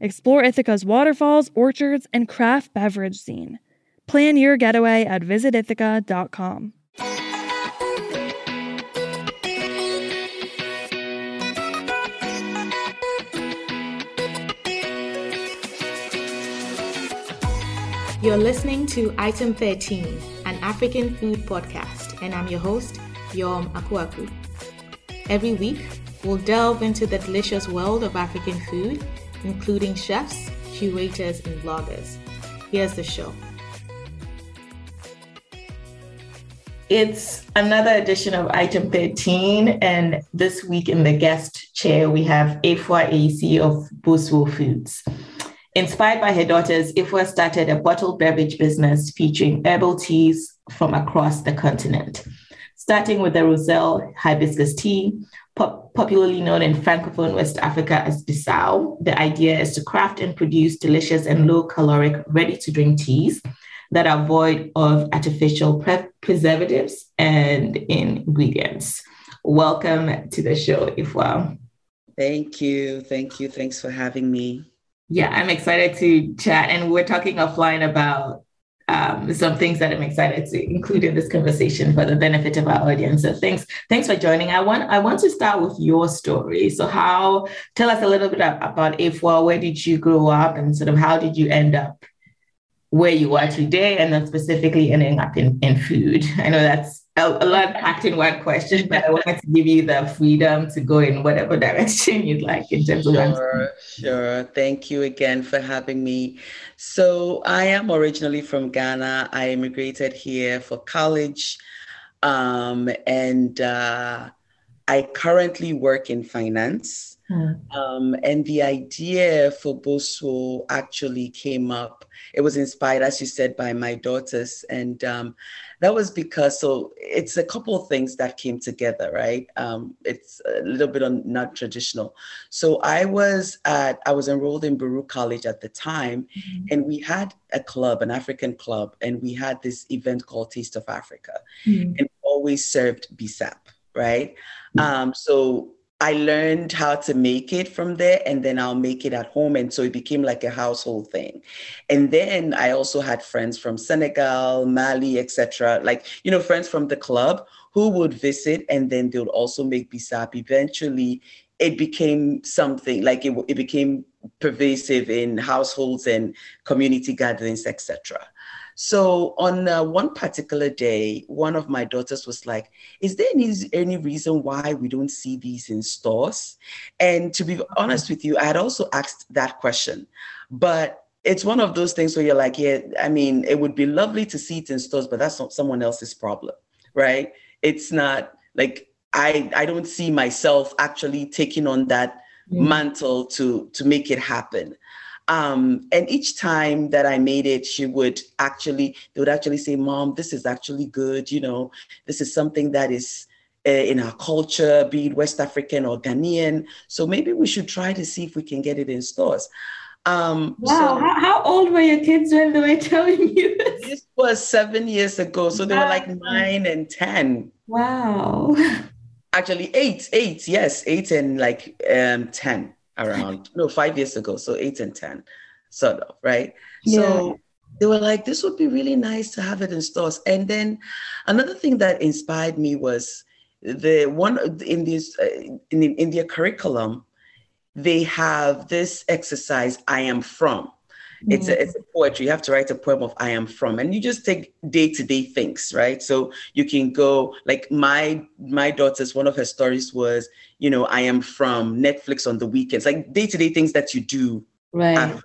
Explore Ithaca's waterfalls, orchards, and craft beverage scene. Plan your getaway at visitithaca.com. You're listening to Item 13, an African food podcast, and I'm your host, Yom Akuaku. Every week, we'll delve into the delicious world of African food including chefs, curators, and bloggers. Here's the show. It's another edition of Item 13, and this week in the guest chair, we have Afua Ayisi of Bosuo Foods. Inspired by her daughters, Afua started a bottled beverage business featuring herbal teas from across the continent. Starting with the Roselle hibiscus tea, pop- popularly known in Francophone West Africa as Bissau. The idea is to craft and produce delicious and low caloric, ready to drink teas that are void of artificial pre- preservatives and ingredients. Welcome to the show, Afua. Thank you. Thank you. Thanks for having me. Yeah, I'm excited to chat. And we're talking offline about um, some things that I'm excited to include in this conversation for the benefit of our audience. So thanks, thanks for joining. I want I want to start with your story. So how tell us a little bit about Afua. Where did you grow up, and sort of how did you end up where you are today, and then specifically ending up in in food? I know that's a, lot packed in one question, but I wanted to give you the freedom to go in whatever direction you'd like in terms sure, of Sure, sure. Thank you again for having me. So I am originally from Ghana. I immigrated here for college, um, and uh, I currently work in finance. Hmm. Um, and the idea for Bosuo actually came up. It was inspired, as you said, by my daughters, and um, that was because so it's a couple of things that came together right um, it's a little bit on not traditional so i was at i was enrolled in baruch college at the time mm-hmm. and we had a club an african club and we had this event called taste of africa mm-hmm. and always served bissap right mm-hmm. um, so I learned how to make it from there and then I'll make it at home. And so it became like a household thing. And then I also had friends from Senegal, Mali, etc. Like, you know, friends from the club who would visit and then they would also make bissap. Eventually it became something like it, it became pervasive in households and community gatherings, etc. So on uh, one particular day, one of my daughters was like, "Is there any any reason why we don't see these in stores?" And to be honest with you, I had also asked that question, but it's one of those things where you're like, "Yeah, I mean, it would be lovely to see it in stores, but that's not someone else's problem, right? It's not like I I don't see myself actually taking on that." Mm-hmm. mantle to to make it happen um, and each time that I made it, she would actually, they would actually say, Mom, this is actually good. You know, this is something that is uh, in our culture, be it West African or Ghanaian. So maybe we should try to see if we can get it in stores. Um, wow. So how, how, old were your kids when they were telling you this? This was seven years ago. So they were like nine and 10. Wow. Actually, eight, eight, yes, eight and like um, 10 around. no, five years ago. So eight and 10, sort of, right? Yeah. So they were like, this would be really nice to have it in stores. And then another thing that inspired me was the one in this uh, in, in their curriculum, they have this exercise, I am from. It's, a, mm. it's a poetry. You have to write a poem of I am from, and you just take day to day things, right? So you can go like my my daughter's one of her stories was, you know, I am from Netflix on the weekends, like day to day things that you do. Right.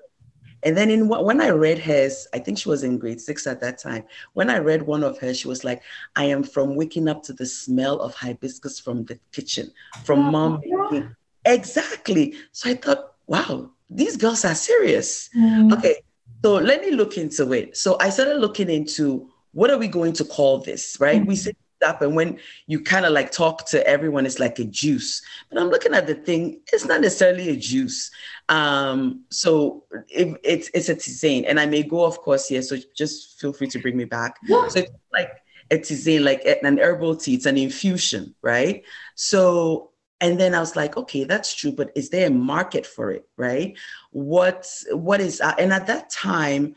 And then in when I read hers, I think she was in grade six at that time. When I read one of hers, she was like, "I am from waking up to the smell of hibiscus from the kitchen, from oh, mom." Yeah. Exactly. So I thought, wow, these girls are serious. Mm. Okay, so let me look into it. So I started looking into what are we going to call this, right? Mm. We said up and when you kind of like talk to everyone it's like a juice but i'm looking at the thing it's not necessarily a juice um so it, it's it's a tisane and i may go of course here so just feel free to bring me back yeah. so it's like a tisane like an herbal tea it's an infusion right so and then i was like okay that's true but is there a market for it right what what is uh, and at that time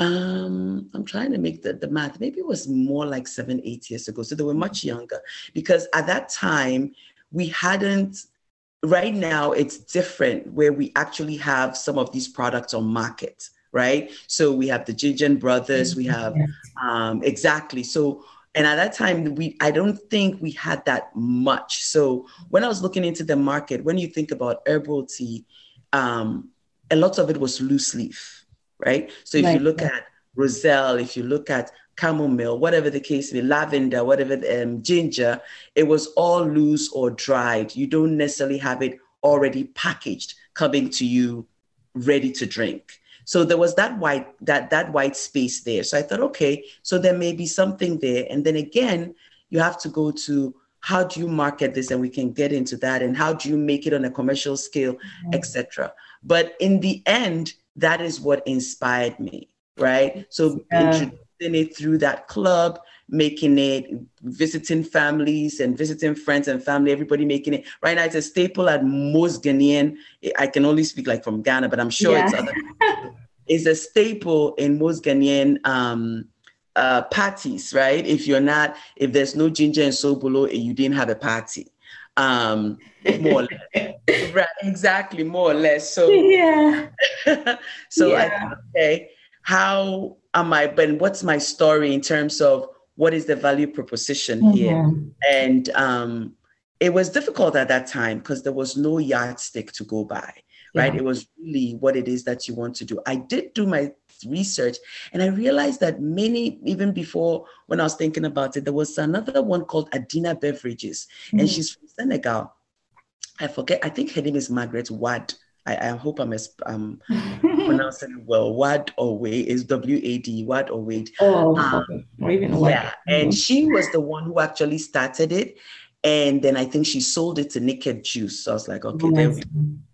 um, I'm trying to make the, the math. Maybe it was more like seven, eight years ago. So they were much younger because at that time we hadn't, right now it's different where we actually have some of these products on market, right? So we have the Ginger Brothers, we have, um, exactly. So, and at that time we, I don't think we had that much. So when I was looking into the market, when you think about herbal tea, um, a lot of it was loose leaf right? So if right. you look at roselle, if you look at chamomile, whatever the case may be, lavender, whatever the, um, ginger, it was all loose or dried. You don't necessarily have it already packaged coming to you ready to drink. So there was that white that that white space there. So I thought, okay, so there may be something there. And then again, you have to go to how do you market this, and we can get into that, and how do you make it on a commercial scale, mm-hmm. etc. But in the end, that is what inspired me, right? So yeah. introducing it through that club, making it, visiting families and visiting friends and family, everybody making it. Right now, it's a staple at most Ghanaian. I can only speak like from Ghana, but I'm sure yeah. it's other. it's a staple in most Ghanaian um, uh, parties, right? If you're not, if there's no ginger and sobolo, you didn't have a party um more or less right exactly more or less so yeah so yeah. okay how am i but what's my story in terms of what is the value proposition mm-hmm. here and um it was difficult at that time because there was no yardstick to go by right yeah. it was really what it is that you want to do i did do my research. And I realized that many, even before when I was thinking about it, there was another one called Adina Beverages, mm-hmm. and mm. she's from Senegal. I forget, I think her name is Margaret Wad. I, I hope I'm um, pronouncing it well. Wad or Wade is W A D, Wad or Wade. Oh, um, even yeah. And mm-hmm. she was the one who actually started it. And then I think she sold it to Naked Juice. So I was like, okay, there we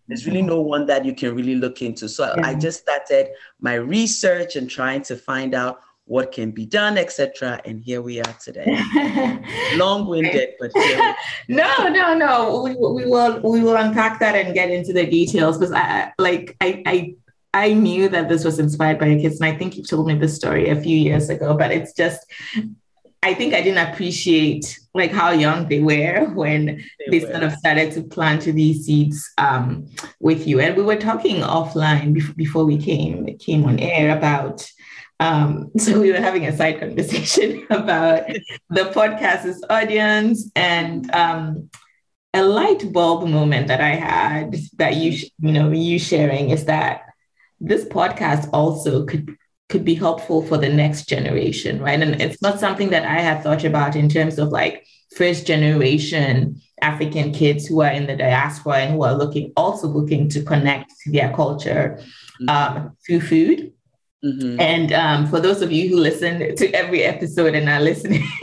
there's really no one that you can really look into. So yeah. I just started my research and trying to find out what can be done, etc. And here we are today. Long-winded, but no, no, no. We, we will we will unpack that and get into the details because I like I I I knew that this was inspired by your kids, and I think you told me this story a few years ago. But it's just I think I didn't appreciate like how young they were when they, they sort of started to plant these seeds um, with you. And we were talking offline before, before we came came on air about. Um, so we were having a side conversation about the podcast's audience and um, a light bulb moment that I had that you you know you sharing is that this podcast also could could be helpful for the next generation, right? And it's not something that I had thought about in terms of like first generation African kids who are in the diaspora and who are looking also looking to connect to their culture mm-hmm. um, through food. Mm-hmm. And um, for those of you who listen to every episode and are listening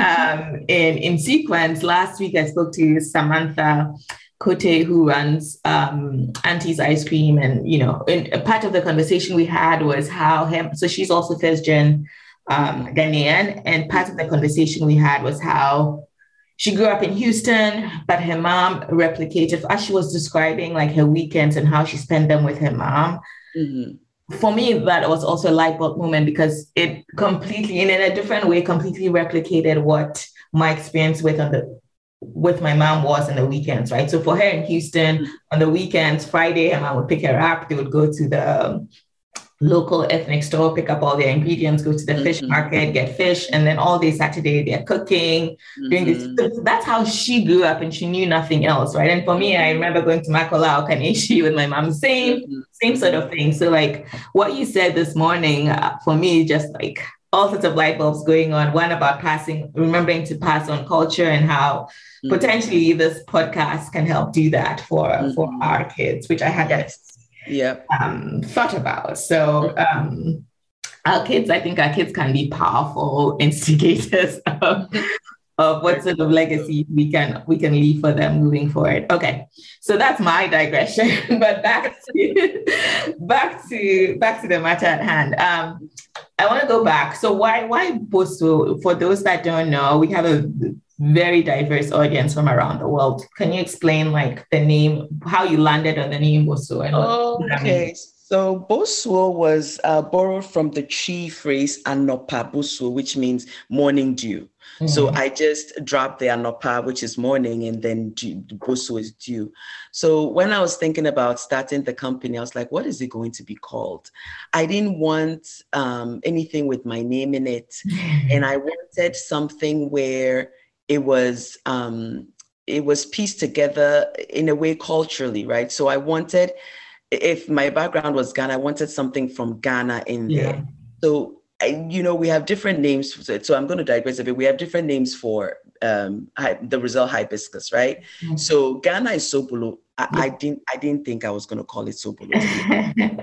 um, in, in sequence, last week I spoke to Samantha Kote, who runs um, Auntie's Ice Cream, and you know, and a part of the conversation we had was how him. So she's also first gen um, Ghanaian, and part of the conversation we had was how she grew up in Houston, but her mom replicated as she was describing like her weekends and how she spent them with her mom. Mm-hmm. For me, that was also a light bulb moment because it completely, and in a different way, completely replicated what my experience with on the with my mom was in the weekends, right? So for her in Houston, mm-hmm. on the weekends, Friday, her mom would pick her up. They would go to the um, local ethnic store, pick up all their ingredients, go to the mm-hmm. fish market, get fish, and then all day Saturday they're cooking, mm-hmm. doing this. Mm-hmm. So that's how she grew up, and she knew nothing else, right? And for me, I remember going to Makola Kaneshie with my mom, same mm-hmm. same sort of thing. So like what you said this morning, uh, for me, just like all sorts of light bulbs going on. One about passing, remembering to pass on culture, and how mm-hmm. potentially this podcast can help do that for for mm-hmm. our kids, which I had yes yeah um, thought about. So um, our kids, I think our kids can be powerful instigators of, of what sort of legacy we can we can leave for them moving forward. Okay, so that's my digression. but back to back to back to the matter at hand. Um, I want to go back. So why why Bosuo? For those that don't know, we have a very diverse audience from around the world. Can you explain like the name, how you landed on the name Bosuo? Oh, okay. So Bosuo was uh, borrowed from the Twi phrase Anopa Bosuo, which means morning dew. Mm-hmm. So I just dropped the Anopa, which is morning, and then Bosuo is dew. So when I was thinking about starting the company, I was like, what is it going to be called? I didn't want um, anything with my name in it. and I wanted something where it was um, it was pieced together in a way culturally, right? So I wanted, if my background was Ghana, I wanted something from Ghana in yeah. there. So I, you know, we have different names. So I'm going to digress a bit. We have different names for um, the Roselle hibiscus, right? Mm-hmm. So Ghana is Sobolo. I, I, didn't I didn't think I was gonna call it Sobolo.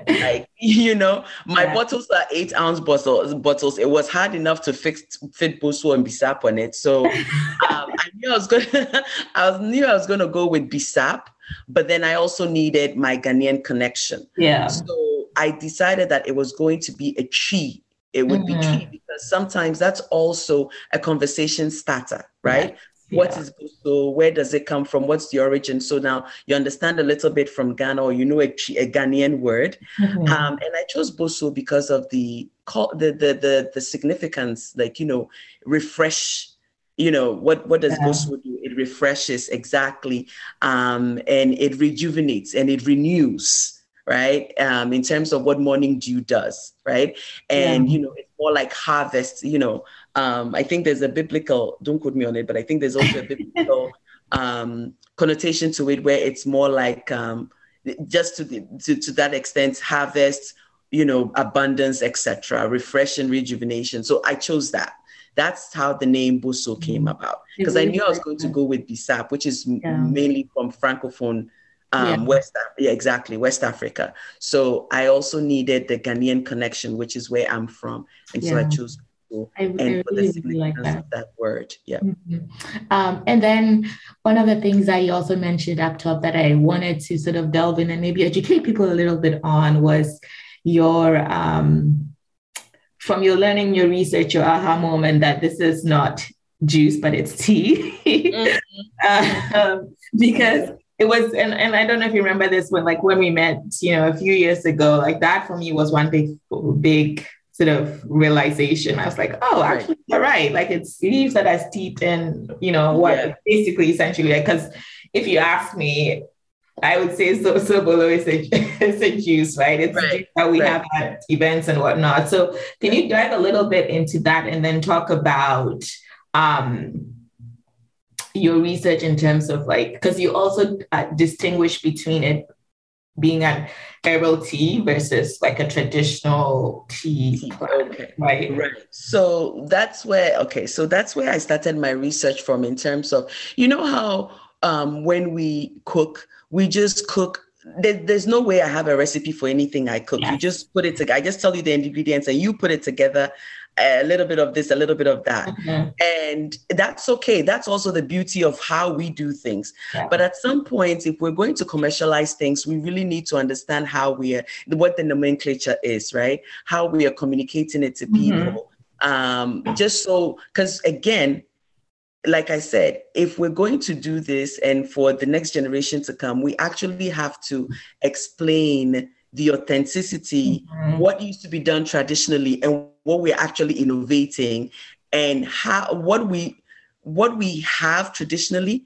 like you know, my yeah. bottles are eight ounce bottles. Bottles. It was hard enough to fix fit Bosuo and Bissap on it. So um, I knew I was gonna. I knew I was gonna go with Bissap, but then I also needed my Ghanaian connection. Yeah. So I decided that it was going to be a chi it would mm-hmm. be key because sometimes that's also a conversation starter, right? Yeah. What is Bosuo? Where does it come from? What's the origin? So now you understand a little bit from Ghana, or you know a, a Ghanaian word. Mm-hmm. Um, and I chose Bosuo because of the the the the, the significance, like you know, refresh you know what what does yeah. Bosuo do it refreshes exactly um, and it rejuvenates and it renews right? Um, in terms of what morning dew does, right? And yeah. you know, it's more like harvest. You know, um, I think there's a biblical. Don't quote me on it, but I think there's also a biblical um, connotation to it where it's more like um, just to, the, to to that extent, harvest. You know, abundance, etc., refresh and rejuvenation. So I chose that that's how the name Bosuo came mm-hmm. about because I knew I was going to go with Bissap, which is yeah. mainly from francophone um, yeah. West, yeah, exactly, West Africa. So I also needed the Ghanaian connection, which is where I'm from, and yeah. so I chose I, and I really, really like that. that. word. Yeah. Mm-hmm. Um, and then one of the things I also mentioned up top that I wanted to sort of delve in and maybe educate people a little bit on was your um, from your learning, your research, your aha moment that this is not juice, but it's tea. mm-hmm. um, because it was and, and i don't know if you remember this when like when we met you know a few years ago like that for me was one big big sort of realization i was like oh actually you're right like it's leaves that are steeped in you know what yeah. basically essentially like because if you ask me I would say so So Sobolo is a, it's a juice, right? It's right. that we right. have at events and whatnot. So can you dive a little bit into that and then talk about um, your research in terms of like because you also uh, distinguish between it being an herbal tea versus like a traditional tea okay right right so that's where okay so that's where i started my research from in terms of you know how um, when we cook we just cook there, there's no way I have a recipe for anything I cook. Yes. You just put it together. I just tell you the ingredients and you put it together a little bit of this, a little bit of that. Mm-hmm. And that's okay. That's also the beauty of how we do things. Yeah. But at some point, if we're going to commercialize things, we really need to understand how we are, what the nomenclature is, right? How we are communicating it to mm-hmm. people. Um, just so, because again, like I said, if we're going to do this and for the next generation to come, we actually have to explain the authenticity, mm-hmm. what used to be done traditionally, and what we're actually innovating, and how what we what we have traditionally,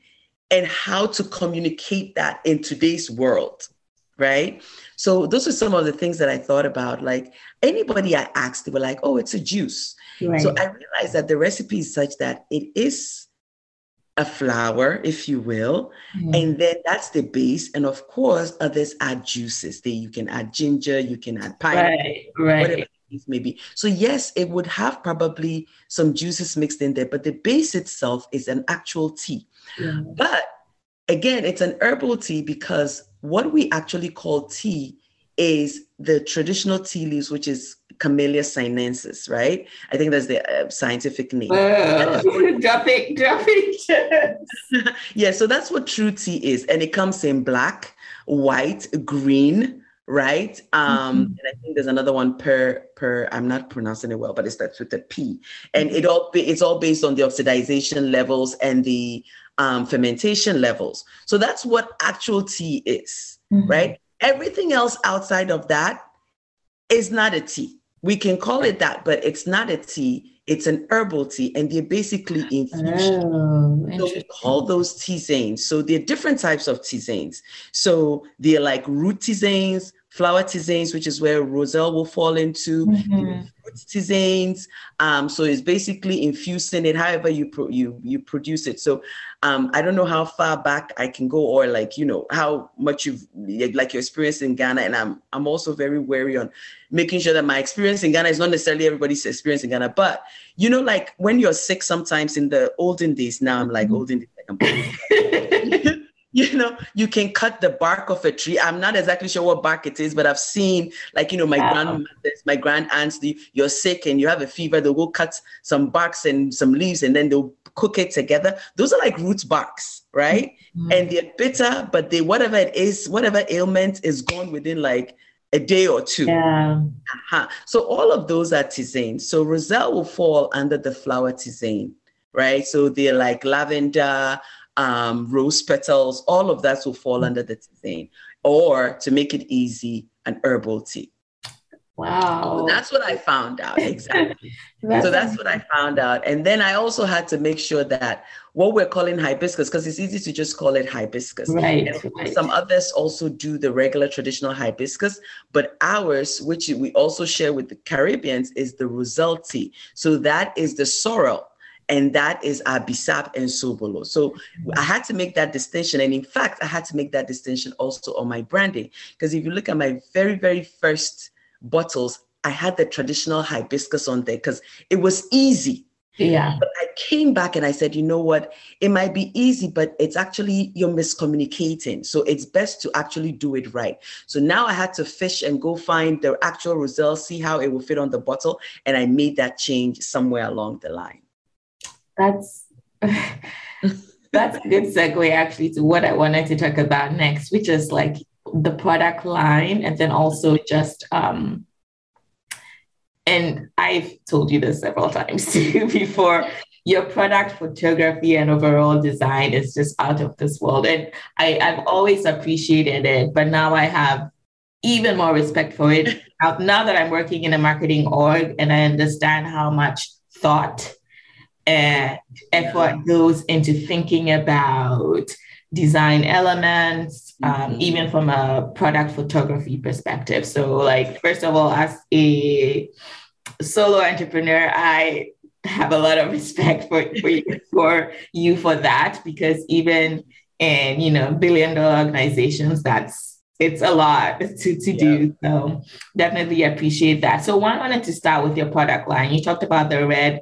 and how to communicate that in today's world, right? So those are some of the things that I thought about. Like anybody I asked, they were like, "Oh, it's a juice." Right. So I realized that the recipe is such that it is a flour, if you will, mm-hmm. and then that's the base. And of course, others add juices. They, you can add ginger, you can add pineapple, right, right. whatever it may be. So yes, it would have probably some juices mixed in there, but the base itself is an actual tea. Yeah. But again, it's an herbal tea because what we actually call tea is the traditional tea leaves, which is Camellia sinensis, right? I think that's the uh, scientific name. Uh, drop it, drop it. yeah, so that's what true tea is. And it comes in black, white, green, right? Um, mm-hmm. and I think there's another one per per. I'm not pronouncing it well, but it starts with a P. And it all it's all based on the oxidization levels and the um, fermentation levels. So that's what actual tea is, mm-hmm. right? Everything else outside of that is not a tea. We can call it that, but it's not a tea. It's an herbal tea, and they're basically infused. Oh, so we call those tisanes. So they're different types of tisanes. So they're like root tisanes, flower tisanes, which is where Roselle will fall into, mm-hmm. fruit tisanes. Um, so it's basically infusing it however you pro- you you produce it. So um, I don't know how far back I can go, or like you know how much you've like your experience in Ghana, and I'm I'm also very wary on making sure that my experience in Ghana is not necessarily everybody's experience in Ghana. But you know, like when you're sick, sometimes in the olden days, now I'm like mm-hmm. olden days. Like you know, you can cut the bark of a tree. I'm not exactly sure what bark it is, but I've seen, like, you know, my wow. grandmothers, my grand aunts, you're sick and you have a fever, they'll go cut some barks and some leaves and then they'll cook it together. Those are like root barks, right? Mm-hmm. And they're bitter, but they whatever it is, whatever ailment is gone within like a day or two. Yeah. Uh-huh. So all of those are tisane. So Roselle will fall under the flower tisane, right? So they're like lavender, um, rose petals, all of that will fall under the tisane. Or to make it easy, an herbal tea. Wow. So that's what I found out. Exactly. that's so that's what I found out. And then I also had to make sure that what we're calling hibiscus, because it's easy to just call it hibiscus. Right, right. Some others also do the regular traditional hibiscus, but ours, which we also share with the Caribbeans, is the Roselle tea. So that is the sorrel and that is our bissap and sobolo. So I had to make that distinction. And in fact, I had to make that distinction also on my branding. Because if you look at my very, very first bottles, I had the traditional hibiscus on there because it was easy. Yeah. But I came back and I said, you know what? It might be easy, but it's actually you're miscommunicating. So it's best to actually do it right. So now I had to fish and go find the actual Roselle, see how it will fit on the bottle. And I made that change somewhere along the line that's that's a good segue actually to what I wanted to talk about next, which is like the product line and then also just um and I've told you this several times too before your product photography and overall design is just out of this world. And I, I've always appreciated it, but now I have even more respect for it. now that I'm working in a marketing org and I understand how much thought and effort goes into thinking about design elements, um, mm-hmm. even from a product photography perspective. So, like, first of all, as a solo entrepreneur, I have a lot of respect for, for, you, for you for that because even in you know billion dollar organizations that's it's a lot to, to yeah. do so definitely appreciate that so one wanted to start with your product line you talked about the red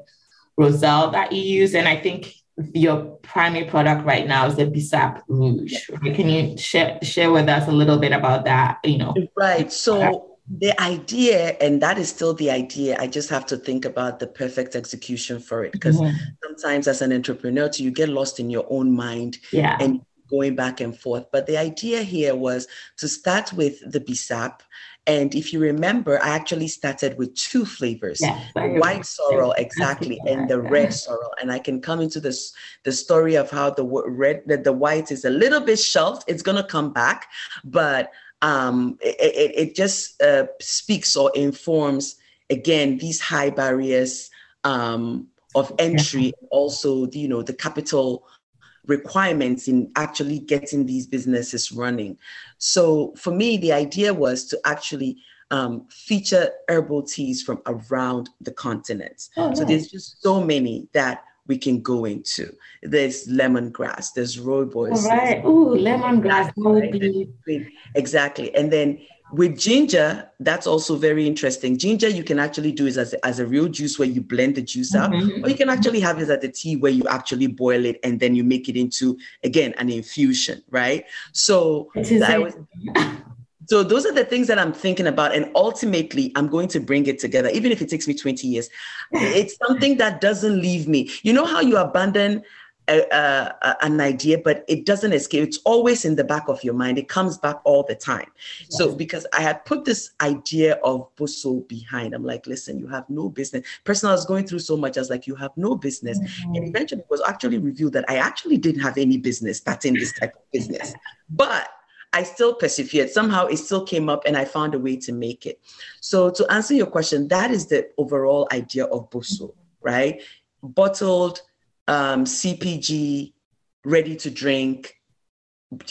Roselle that you use. And I think your primary product right now is the Bissap Rouge. Can you share share with us a little bit about that? You know, right. So the idea, and that is still the idea. I just have to think about the perfect execution for it because mm-hmm. sometimes as an entrepreneur, too, you get lost in your own mind. Yeah. And going back and forth. But the idea here was to start with the Bissap and if you remember, I actually started with two flavors, yes, white sorrel, exactly, and the red sorrel. And I can come into this the story of how the red the, the white is a little bit shelved. It's gonna come back, but um, it, it, it just uh, speaks or informs again these high barriers um, of entry, also you know the capital requirements in actually getting these businesses running. So for me, the idea was to actually um, feature herbal teas from around the continent. Oh, nice. So there's just so many that we can go into. There's lemongrass, there's rooibos. All right. Ooh, lemongrass. Exactly. And then with ginger, that's also very interesting. Ginger, you can actually do is as a, as a real juice where you blend the juice out, mm-hmm. or you can actually have it as a tea where you actually boil it and then you make it into again an infusion, right? So was, so those are the things that I'm thinking about, and ultimately, I'm going to bring it together, even if it takes me 20 years. It's something that doesn't leave me. You know how you abandon a, a, an idea, but it doesn't escape. It's always in the back of your mind. It comes back all the time. Yes. So because I had put this idea of Bosuo behind, I'm like, listen, you have no business. Person I was going through so much, I was like, you have no business. Mm-hmm. And eventually it was actually revealed that I actually didn't have any business starting this type of business. But I still persevered. Somehow it still came up and I found a way to make it. So to answer your question, that is the overall idea of Bosuo, right? Bottled um, CPG, ready to drink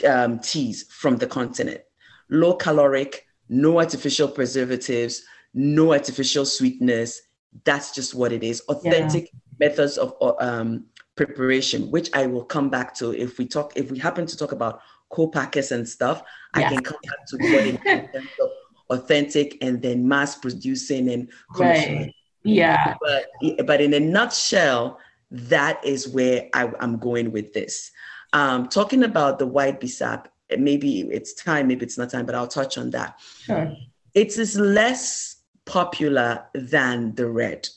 um, teas from the continent. Low caloric, no artificial preservatives, no artificial sweetness. That's just what it is. Authentic yeah. methods of um, preparation, which I will come back to if we talk, if we happen to talk about co-packers and stuff, I can come back to what it is authentic and then mass producing and commercial. Right. Yeah. But, but in a nutshell, that is where I, am going with this. Um, talking about the white Bissap, maybe it's time, maybe it's not time, but I'll touch on that. Sure. It is less popular than the red.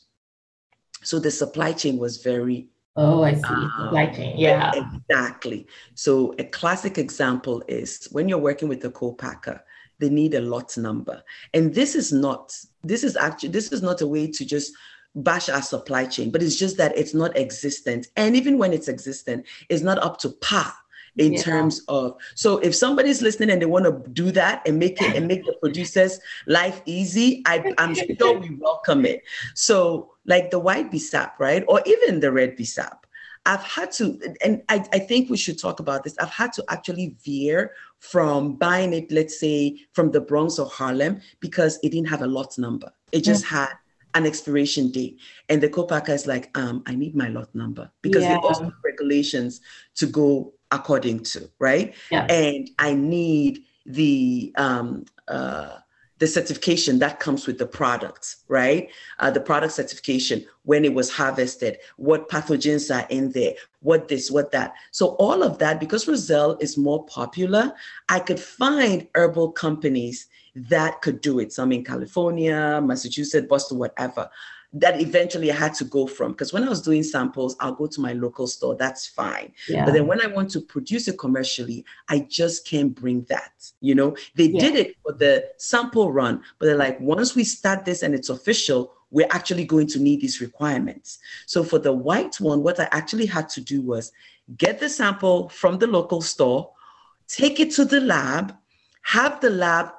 So the supply chain was very Oh, I see. Um, supply chain. Yeah. Exactly. So a classic example is when you're working with a co-packer, they need a lot number. And this is not, this is actually, this is not a way to just bash our supply chain, but it's just that it's not existent. And even when it's existent, it's not up to par in yeah. terms of so if somebody's listening and they want to do that and make it and make the producers life easy I, i'm sure we welcome it so like the white Bissap right or even the red Bissap I've had to, and I, I think we should talk about this. I've had to actually veer from buying it, let's say, from the Bronx or Harlem because it didn't have a lot number. It just yeah. had an expiration date. And the co-packer is like, um, I need my lot number because yeah. they also have regulations to go according to, right? Yeah. And I need the um, uh, the certification that comes with the product, right? Uh, the product certification, when it was harvested, what pathogens are in there, what this, what that. So all of that, because Roselle is more popular, I could find herbal companies that could do it. Some in California, Massachusetts, Boston, whatever. That eventually I had to go from because when I was doing samples, I'll go to my local store. That's fine. Yeah. But then when I want to produce it commercially, I just can't bring that. You know, they yeah. did it for the sample run, but they're like, once we start this and it's official, we're actually going to need these requirements. So for the white one, what I actually had to do was get the sample from the local store, take it to the lab, have the lab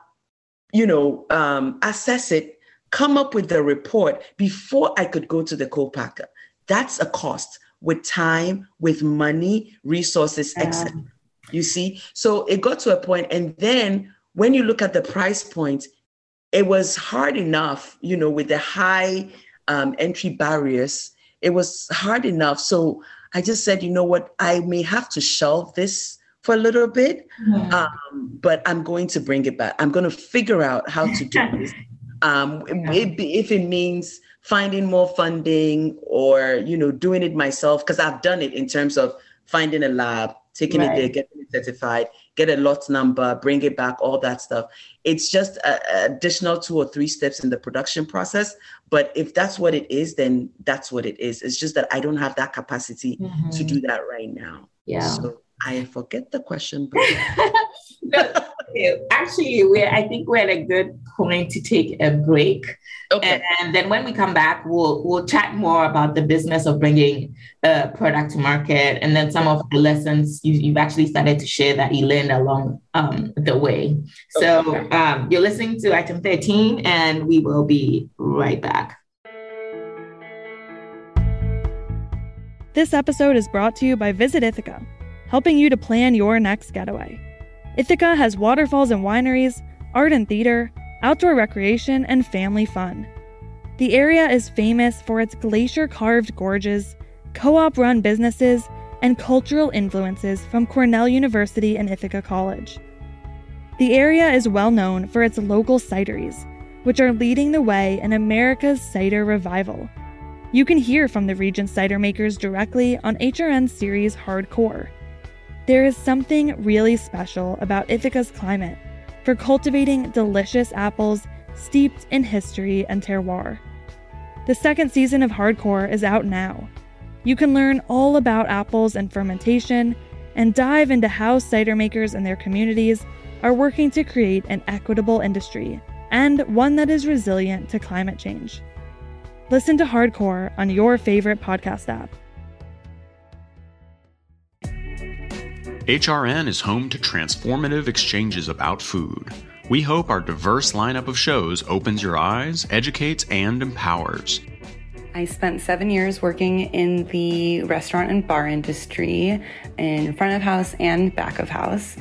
you know, um, assess it, come up with the report before I could go to the co-packer. That's a cost with time, with money, resources, yeah. etc. You see, so it got to a point, and then when you look at the price point, it was hard enough, you know, with the high um, entry barriers. It was hard enough. So I just said, you know what, I may have to shelve this for a little bit, mm-hmm. um, but I'm going to bring it back. I'm going to figure out how to do this. Um, if, if, it means finding more funding or you know doing it myself because I've done it in terms of finding a lab, taking right. it there, getting it certified, get a lot number, bring it back, all that stuff. It's just a, a additional two or three steps in the production process. But if that's what it is, then that's what it is. It's just that I don't have that capacity mm-hmm. to do that right now. Yeah. So I forget the question. But no, actually, we I think we're at a good point to take a break. Okay. And then when we come back, we'll we'll chat more about the business of bringing a product to market, and then some of the lessons you, you've actually started to share that you learned along um, the way. So okay. um, you're listening to item 13, and we will be right back. This episode is brought to you by Visit Ithaca, helping you to plan your next getaway. Ithaca has waterfalls and wineries, art and theater, outdoor recreation, and family fun. The area is famous for its glacier carved gorges, co op run businesses, and cultural influences from Cornell University and Ithaca College. The area is well known for its local cideries, which are leading the way in America's cider revival. You can hear from the region's cider makers directly on HRN's series Hardcore. There is something really special about Ithaca's climate for cultivating delicious apples steeped in history and terroir. The second season of Hardcore is out now. You can learn all about apples and fermentation and dive into how cider makers and their communities are working to create an equitable industry and one that is resilient to climate change. Listen to Hardcore on your favorite podcast app. HRN is home to transformative exchanges about food. We hope our diverse lineup of shows opens your eyes, educates, and empowers. I spent seven years working in the restaurant and bar industry in front of house and back of house.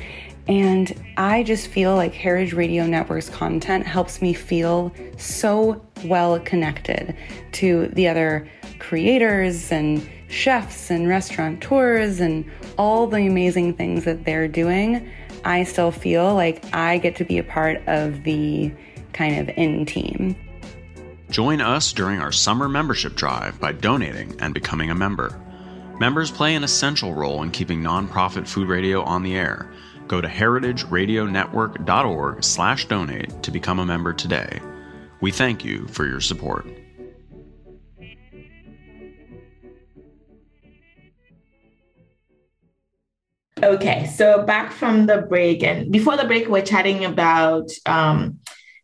And I just feel like Heritage Radio Network's content helps me feel so well connected to the other creators and chefs and restaurateurs and all the amazing things that they're doing, I still feel like I get to be a part of the kind of in team. Join us during our summer membership drive by donating and becoming a member. Members play an essential role in keeping nonprofit food radio on the air. Go to heritageradionetwork.org/donate to become a member today. We thank you for your support. Okay, so back from the break, and before the break, we're chatting about um,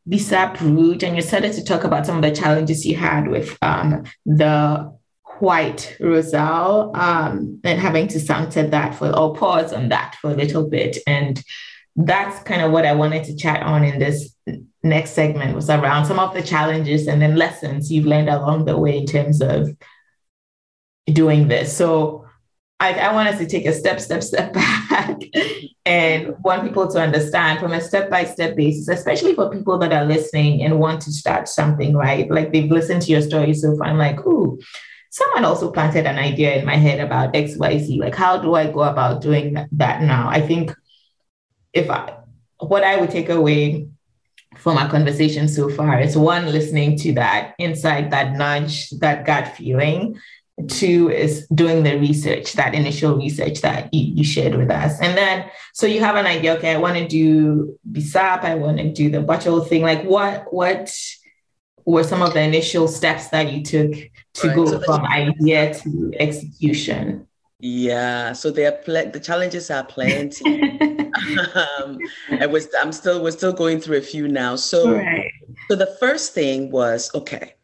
Bissap Rouge, and you started to talk about some of the challenges you had with um, the white roselle um, and having to sunset that for or pause on that for a little bit. And that's kind of what I wanted to chat on in this next segment was around some of the challenges and then lessons you've learned along the way in terms of doing this. So I, I want us to take a step, step, step back and want people to understand from a step by step basis, especially for people that are listening and want to start something, right? Like they've listened to your story so far. I'm like, ooh, someone also planted an idea in my head about XYZ. Like, how do I go about doing that now? I think if I, what I would take away from our conversation so far is one, listening to that insight, that nudge, that gut feeling, Two is doing the research, that initial research that you, you, shared with us. And then, so you have an idea, okay, I want to do Bissap, I want to do the bottle thing. Like what, what were some of the initial steps that you took to right. go so from idea to execution? Yeah, so there are pl- the challenges are plenty. um, I was I'm still we're still going through a few now. So right. so the first thing was okay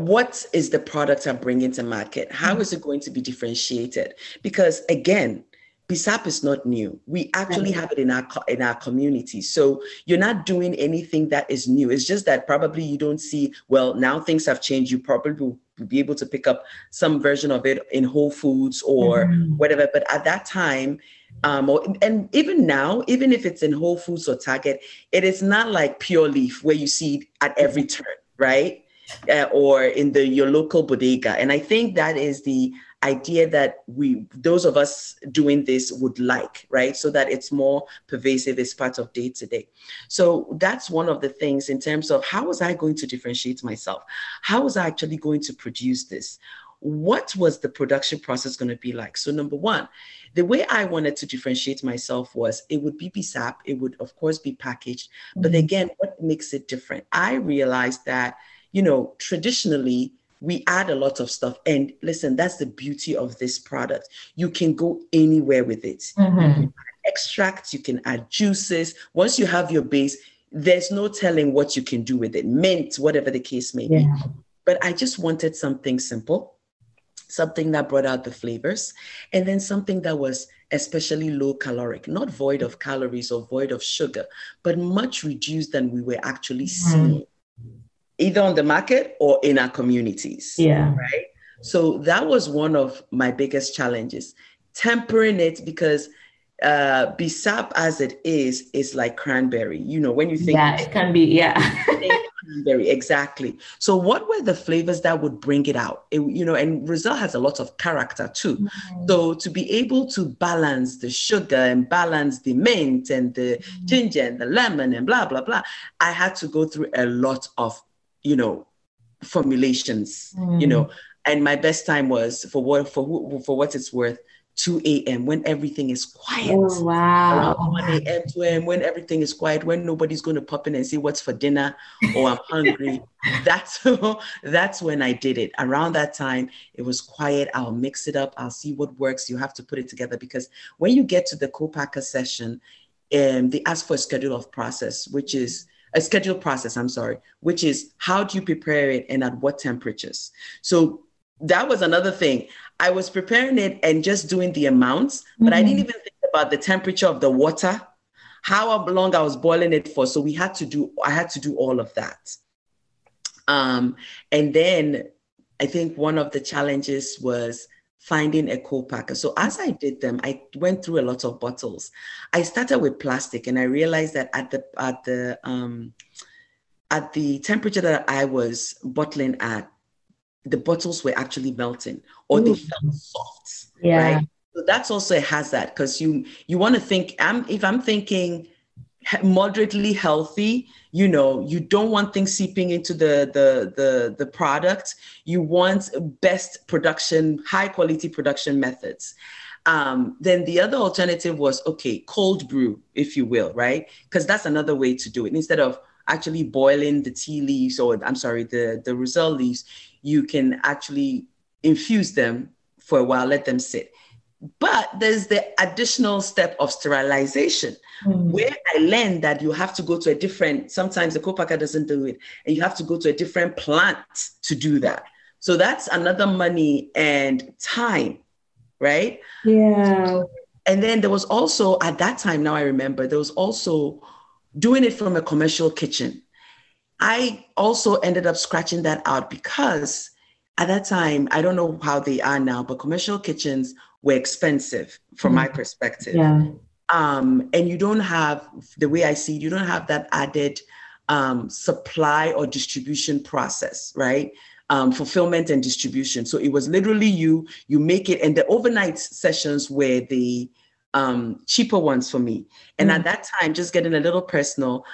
what is the product I'm bringing to market? How mm-hmm. is it going to be differentiated? Because again, Bissap is not new. We actually have it in our in our community. So you're not doing anything that is new. It's just that probably you don't see. Well, now things have changed. You probably will be able to pick up some version of it in Whole Foods or mm-hmm. whatever. But at that time, um, or, and even now, even if it's in Whole Foods or Target, it is not like pure leaf where you see it at every turn, right? Uh, or in the your local bodega. And I think that is the idea that we those of us doing this would like right? So that it's more pervasive as part of day to day so that's one of the things in terms of how was i going to differentiate myself? How was i actually going to produce this? What was the production process going to be like? So number one the way i wanted to differentiate myself was it would be bissap it would of course be packaged. But mm-hmm. again what makes it different? I realized that you know traditionally we add a lot of stuff. And listen, that's the beauty of this product. You can go anywhere with it. Mm-hmm. extracts, you can add juices. Once you have your base, there's no telling what you can do with it. Mint, whatever the case may yeah. be. But I just wanted something simple, something that brought out the flavors, and then something that was especially low caloric, not void of calories or void of sugar, but much reduced than we were actually mm-hmm. seeing either on the market or in our communities. Yeah. Right. So that was one of my biggest challenges. Tempering it because uh bissap as it is is like cranberry. You know, when you think Yeah, it can be, yeah. cranberry, exactly. So what were the flavors that would bring it out? It, you know, and Brazil has a lot of character too. Mm-hmm. So to be able to balance the sugar and balance the mint and the mm-hmm. ginger and the lemon and blah blah blah, I had to go through a lot of you know, formulations, mm. you know. And my best time was for what for who, for what it's worth, 2 a.m. when everything is quiet. Oh, wow. Around 1 a.m. 2 a.m. when everything is quiet, when nobody's going to pop in and see what's for dinner or I'm hungry. that's that's when I did it. Around that time, it was quiet. I'll mix it up. I'll see what works. You have to put it together because when you get to the co-packer session, um, they ask for a schedule of process, which is a scheduled process, I'm sorry, which is how do you prepare it and at what temperatures? So that was another thing. I was preparing it and just doing the amounts, but mm-hmm. I didn't mm-hmm. even think about the temperature of the water, how long I was boiling it for. So we had to do, I had to do all of that. Um, and then I think one of the challenges was finding a co-packer. So as I did them, I went through a lot of bottles. I started with plastic, and I realized that at the at the um, at the temperature that I was bottling at, the bottles were actually melting, or Ooh. they felt soft. Yeah. Right. So that's also a hazard because you you want to think. I'm if I'm thinking moderately healthy you know you don't want things seeping into the the the, the product. You want best production high quality production methods. Um, then the other alternative was okay cold brew if you will right? Because that's another way to do it. Instead of actually boiling the tea leaves or i'm sorry the the roselle leaves you can actually infuse them for a while let them sit but there's the additional step of sterilization, mm. where I learned that you have to go to a different, sometimes the co-packer doesn't do it, and you have to go to a different plant to do that. So that's another money and time, right? Yeah. And then there was also, at that time, now I remember, there was also doing it from a commercial kitchen. I also ended up scratching that out because at that time, I don't know how they are now, but commercial kitchens were expensive from mm my perspective. Yeah. Um, and you don't have the way I see it, you don't have that added um, supply or distribution process, right? Um, fulfillment and distribution. So it was literally you, you make it, and the overnight sessions were the um, cheaper ones for me. And mm at that time, just getting a little personal,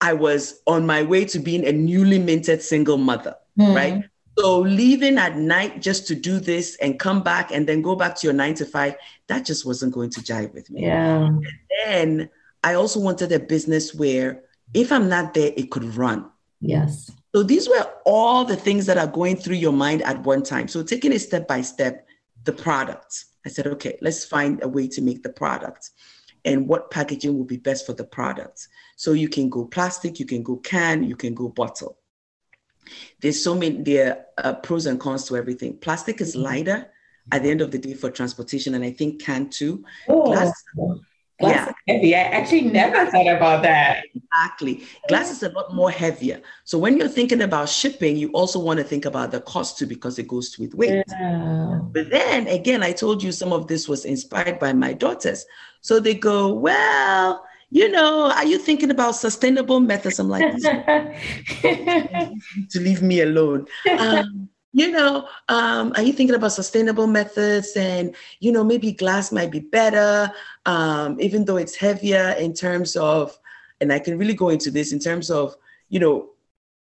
I was on my way to being a newly minted single mother, mm right? So leaving at night just to do this and come back and then go back to your nine to five, that just wasn't going to jive with me. Yeah. And then I also wanted a business where if I'm not there, it could run. Yes. So these were all the things that are going through your mind at one time. So taking it step by step, the product. I said, okay, let's find a way to make the product and what packaging will be best for the product. So you can go plastic, you can go can, you can go bottle. There's so many there are pros and cons to everything. Plastic is mm-hmm. lighter at the end of the day for transportation, and I think can too. Oh, glass, glass yeah. heavy. I actually never thought about that. Exactly. Glass is a lot more heavier. So when you're thinking about shipping, you also want to think about the cost too because it goes with weight. Yeah. But then again, I told you some of this was inspired by my daughters. So they go, well, you know, are you thinking about sustainable methods? I'm like, to leave me alone. Um, you know, um, are you thinking about sustainable methods? And, you know, maybe glass might be better, um, even though it's heavier in terms of, and I can really go into this in terms of, you know,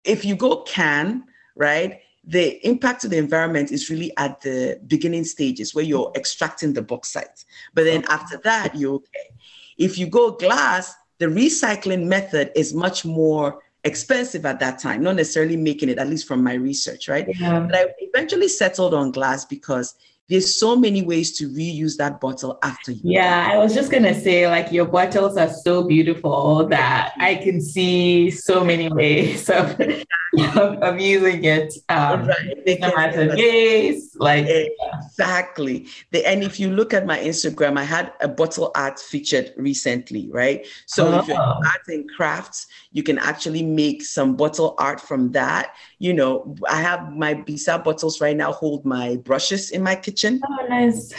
if you go can, right? The impact to the environment is really at the beginning stages where you're extracting the bauxite. But then after that, you're okay. If you go glass, the recycling method is much more expensive at that time, not necessarily making it, at least from my research, right? Yeah. But I eventually settled on glass because there's so many ways to reuse that bottle after you. Yeah, I was just gonna say, like your bottles are so beautiful that I can see so many ways of, of, of using it. Um, right. No matter days, like exactly. The, and if you look at my Instagram, I had a bottle art featured recently, right? So oh. if you're oh. art and crafts, you can actually make some bottle art from that. You know, I have my Bisa bottles right now hold my brushes in my kitchen. Oh, nice.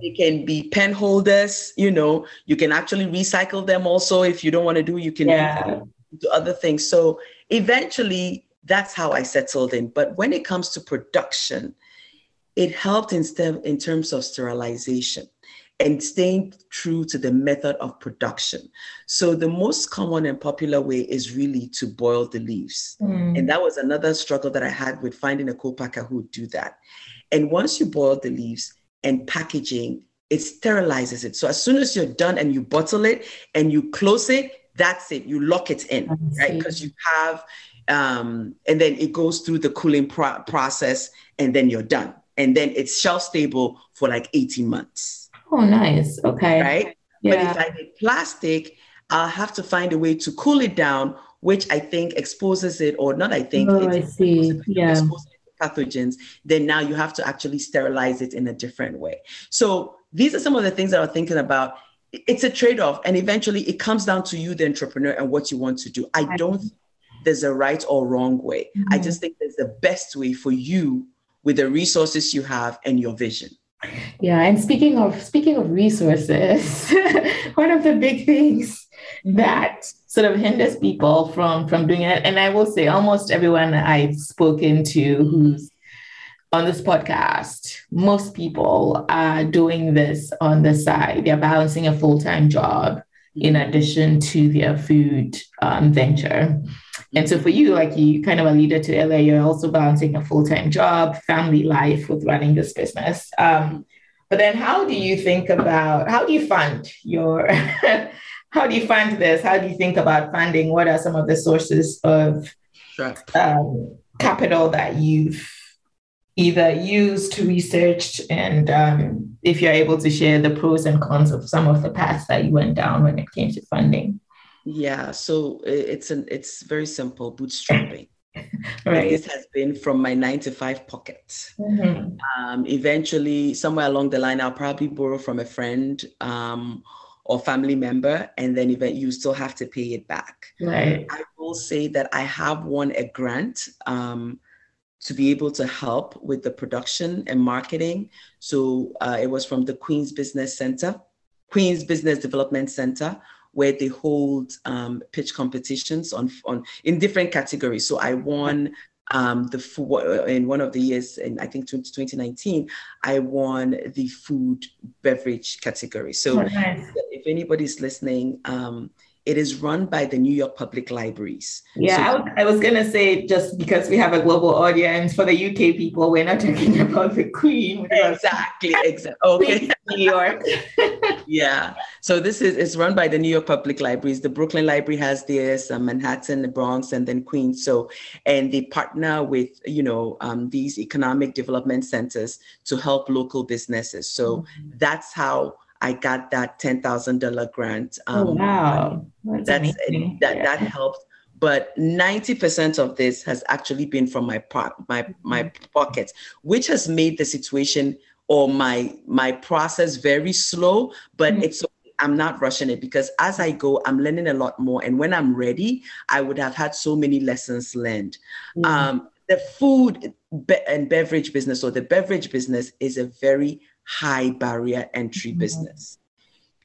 They can be pen holders, you know, you can actually recycle them also. If you don't want to do, you can yeah. do other things. So eventually that's how I settled in. But when it comes to production, it helped instead in terms of sterilization and staying true to the method of production. So the most common and popular way is really to boil the leaves. Mm. And that was another struggle that I had with finding a co-packer who would do that. And once you boil the leaves and packaging, it sterilizes it. So as soon as you're done and you bottle it and you close it, that's it. You lock it in, right? Because you have, um, and then it goes through the cooling pro- process and then you're done. And then it's shelf stable for like 18 months. Oh, nice. Okay. Right. Yeah. But if I did plastic, I'll have to find a way to cool it down, which I think exposes it, or not. I think. Oh, I see. Yeah. Pathogens. Then now you have to actually sterilize it in a different way. So these are some of the things that I'm thinking about. It's a trade-off, and eventually it comes down to you, the entrepreneur, and what you want to do. I don't. There's a right or wrong way. Mm-hmm. I just think there's the best way for you with the resources you have and your vision. Yeah, and speaking of speaking of resources, one of the big things that sort of hinders people from from doing it, and I will say almost everyone I've spoken to who's on this podcast, most people are doing this on the side. They're balancing a full time job in addition to their food um, venture. And so for you, like you kind of alluded to earlier, you're also balancing a full-time job, family life with running this business. Um, but then how do you think about how do you fund your how do you fund this? How do you think about funding? What are some of the sources of sure. um, capital that you've either used, researched, and um, if you're able to share the pros and cons of some of the paths that you went down when it came to funding? Yeah, so it's an it's very simple bootstrapping. right. This has been from my nine to five pocket. Mm-hmm. Um, eventually, somewhere along the line, I'll probably borrow from a friend um, or family member, and then even you still have to pay it back. Right. I will say that I have won a grant um, to be able to help with the production and marketing. So uh, it was from the Queen's Business Center, Queen's Business Development Center, where they hold um, pitch competitions on on in different categories. So I won um, the in one of the years, in I think 2019, I won the food beverage category. So oh, nice. If anybody's listening, um, it is run by the New York Public Libraries. Yeah, so, I, was, I was gonna say just because we have a global audience for the UK people, we're not talking about the Queen. Exactly, exactly. Okay, New York. yeah. So this is it's run by the New York Public Libraries. The Brooklyn Library has theirs, uh, Manhattan, the Bronx, and then Queens. So and they partner with you know um, these economic development centers to help local businesses. So mm-hmm. that's how I got that ten thousand dollar grant. Oh, um, oh wow, that's, that's that yeah. that helped. But ninety percent of this has actually been from my po- my my mm-hmm. pockets, which has made the situation or my my process very slow. But mm-hmm. it's I'm not rushing it because as I go, I'm learning a lot more. And when I'm ready, I would have had so many lessons learned. Mm-hmm. Um, the food be- and beverage business or the beverage business is a very high barrier entry mm-hmm. business.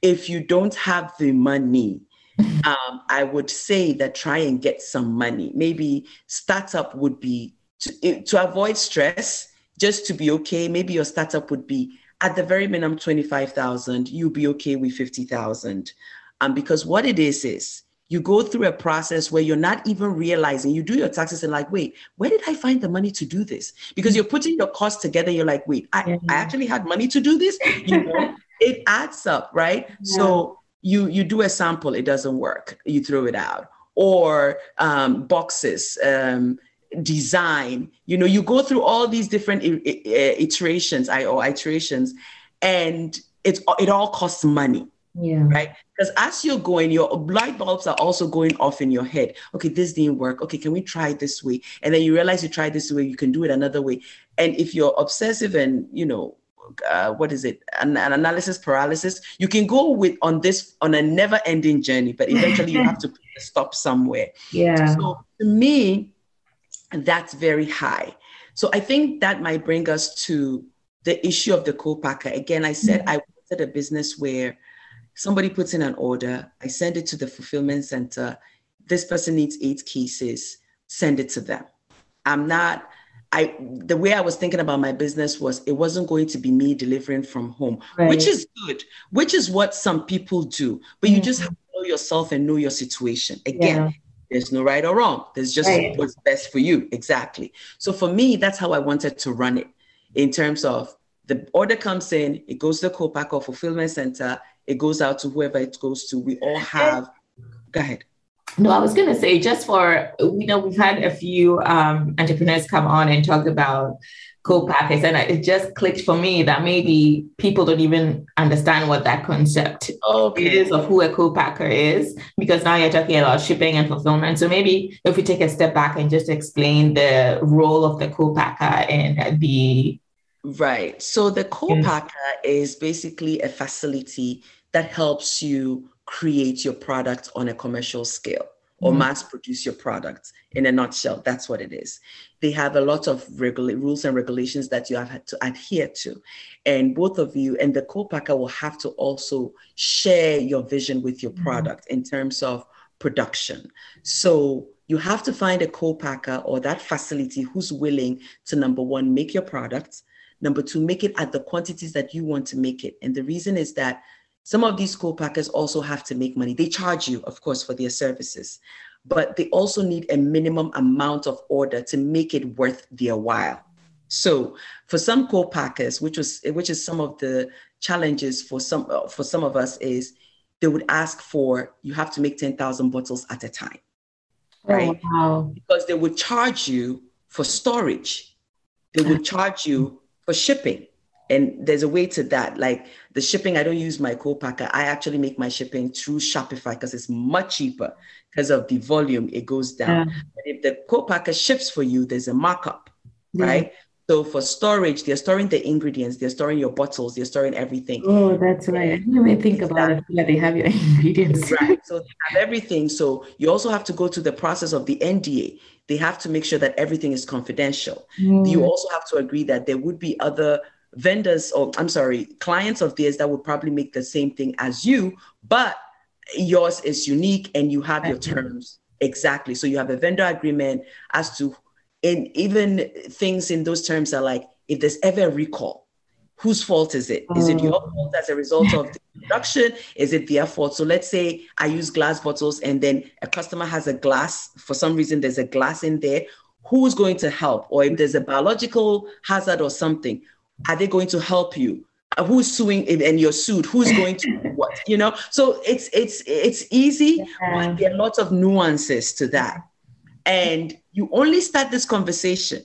If you don't have the money, um, I would say that try and get some money. Maybe startup would be to, to avoid stress, just to be okay, maybe your startup would be at the very minimum 25,000, you'll be okay with 50,000. Um, because what it is is you go through a process where you're not even realizing you do your taxes and like wait where did i find the money to do this? Because you're putting your costs together you're like wait i, I actually had money to do this? You know it adds up right? Yeah. so you you do a sample it doesn't work you throw it out. Or um, boxes um, design you know you go through all these different iterations i or iterations and it's it all costs money yeah. Right? Because as you're going your light bulbs are also going off in your head. Okay this didn't work. Okay can we try it this way? And then you realize you tried this way you can do it another way. And if you're obsessive and you know uh, what is it? An, an, analysis paralysis you can go with on this on a never ending journey but eventually you have to stop somewhere. Yeah. So to me that's very high. So i think that might bring us to the issue of the co-packer. Again i said mm-hmm. i wanted a business where somebody puts in an order i send it to the fulfillment center this person needs eight cases send it to them i'm not I the way I was thinking about my business was it wasn't going to be me delivering from home, right. which is good, which is what some people do. But mm-hmm. you just have to know yourself and know your situation. Again, yeah. there's no right or wrong. There's just right. what's best for you. Exactly. So for me, that's how I wanted to run it in terms of the order comes in, it goes to the co-packer fulfillment center, it goes out to whoever it goes to. We all have. Go ahead. No, I was going to say just for, you know, we've had a few um, entrepreneurs come on and talk about co-packers and it just clicked for me that maybe people don't even understand what that concept okay. is of who a co-packer is because now you're talking about shipping and fulfillment so maybe if we take a step back and just explain the role of the co-packer and the right so the co-packer is basically a facility that helps you create your product on a commercial scale or mm-hmm. mass produce your product in a nutshell that's what it is they have a lot of regula- rules and regulations that you have had to adhere to and both of you and the co-packer will have to also share your vision with your mm-hmm. product mm-hmm. in terms of production so you have to find a co-packer or that facility who's willing to number one make your product number two make it at the quantities that you want to make it and the reason is that some of these co-packers also have to make money. They charge you, of course, for their services, but they also need a minimum amount of order to make it worth their while. So for some co-packers, which was which is some of the challenges for some for some of us is they would ask for you have to make 10,000 bottles at a time. Oh, right? Oh, wow. Because they would charge you for storage. They would charge you for shipping and there's a way to that like the shipping i don't use my co-packer i actually make my shipping through shopify because it's much cheaper. Because of the volume it goes down. Yeah. but if the co-packer ships for you there's a markup yeah. right? So for storage they're storing the ingredients they're storing your bottles they're storing everything. Oh that's right. I didn't even think about it. Yeah they have your ingredients. Right. So they have everything. So you also have to go to the process of the nda they have to make sure that everything is confidential. Mm. you also have to agree that there would be other vendors or I'm sorry, clients of theirs that would probably make the same thing as you, but yours is unique and you have your terms exactly. So you have a vendor agreement as to and even things in those terms are like if there's ever a recall, whose fault is it? Is it your oh. fault as a result of the production? Is it their fault? So let's say I use glass bottles and then a customer has a glass, for some reason there's a glass in there. Who's going to help? Or if there's a biological hazard or something, are they going to help you? Uh, who's suing and you're sued? Who's going to what? You know, so it's it's it's easy, yeah. but there are lots of nuances to that. And you only start this conversation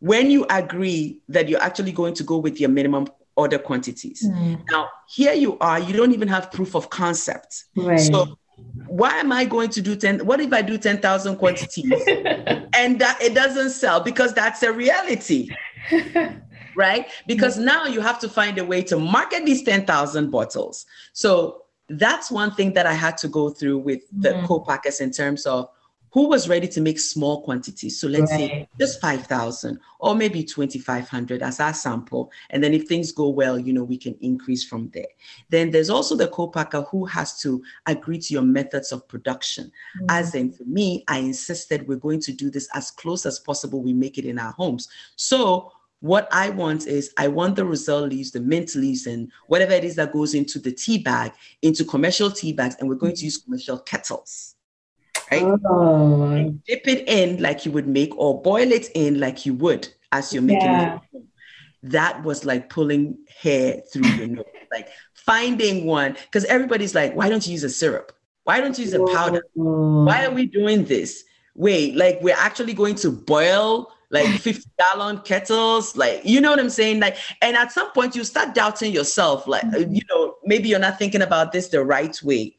when you agree that you're actually going to go with your minimum order quantities. Mm. Now, here you are, you don't even have proof of concept. Right. So why am I going to do 10? What if I do 10,000 quantities and that it doesn't sell? Because that's a reality. right? Because mm-hmm. now you have to find a way to market these 10,000 bottles. So that's one thing that I had to go through with the mm-hmm. co-packers in terms of who was ready to make small quantities. So let's right. say just 5,000 or maybe 2,500 as our sample. And then if things go well, you know, we can increase from there. Then there's also the co-packer who has to agree to your methods of production. Mm-hmm. As in for me, I insisted we're going to do this as close as possible. We make it in our homes. So what I want is I want the Roselle leaves, the mint leaves, and whatever it is that goes into the tea bag, into commercial tea bags, and we're going to use commercial kettles right? Oh. Dip it in like you would make, or boil it in like you would as you're making yeah. it. That was like pulling hair through your nose, like finding one. Because everybody's like, why don't you use a syrup? Why don't you use a powder? Why are we doing this? Wait, like we're actually going to boil like 50 gallon kettles like you know what i'm saying like and at some point you start doubting yourself like mm-hmm. you know maybe you're not thinking about this the right way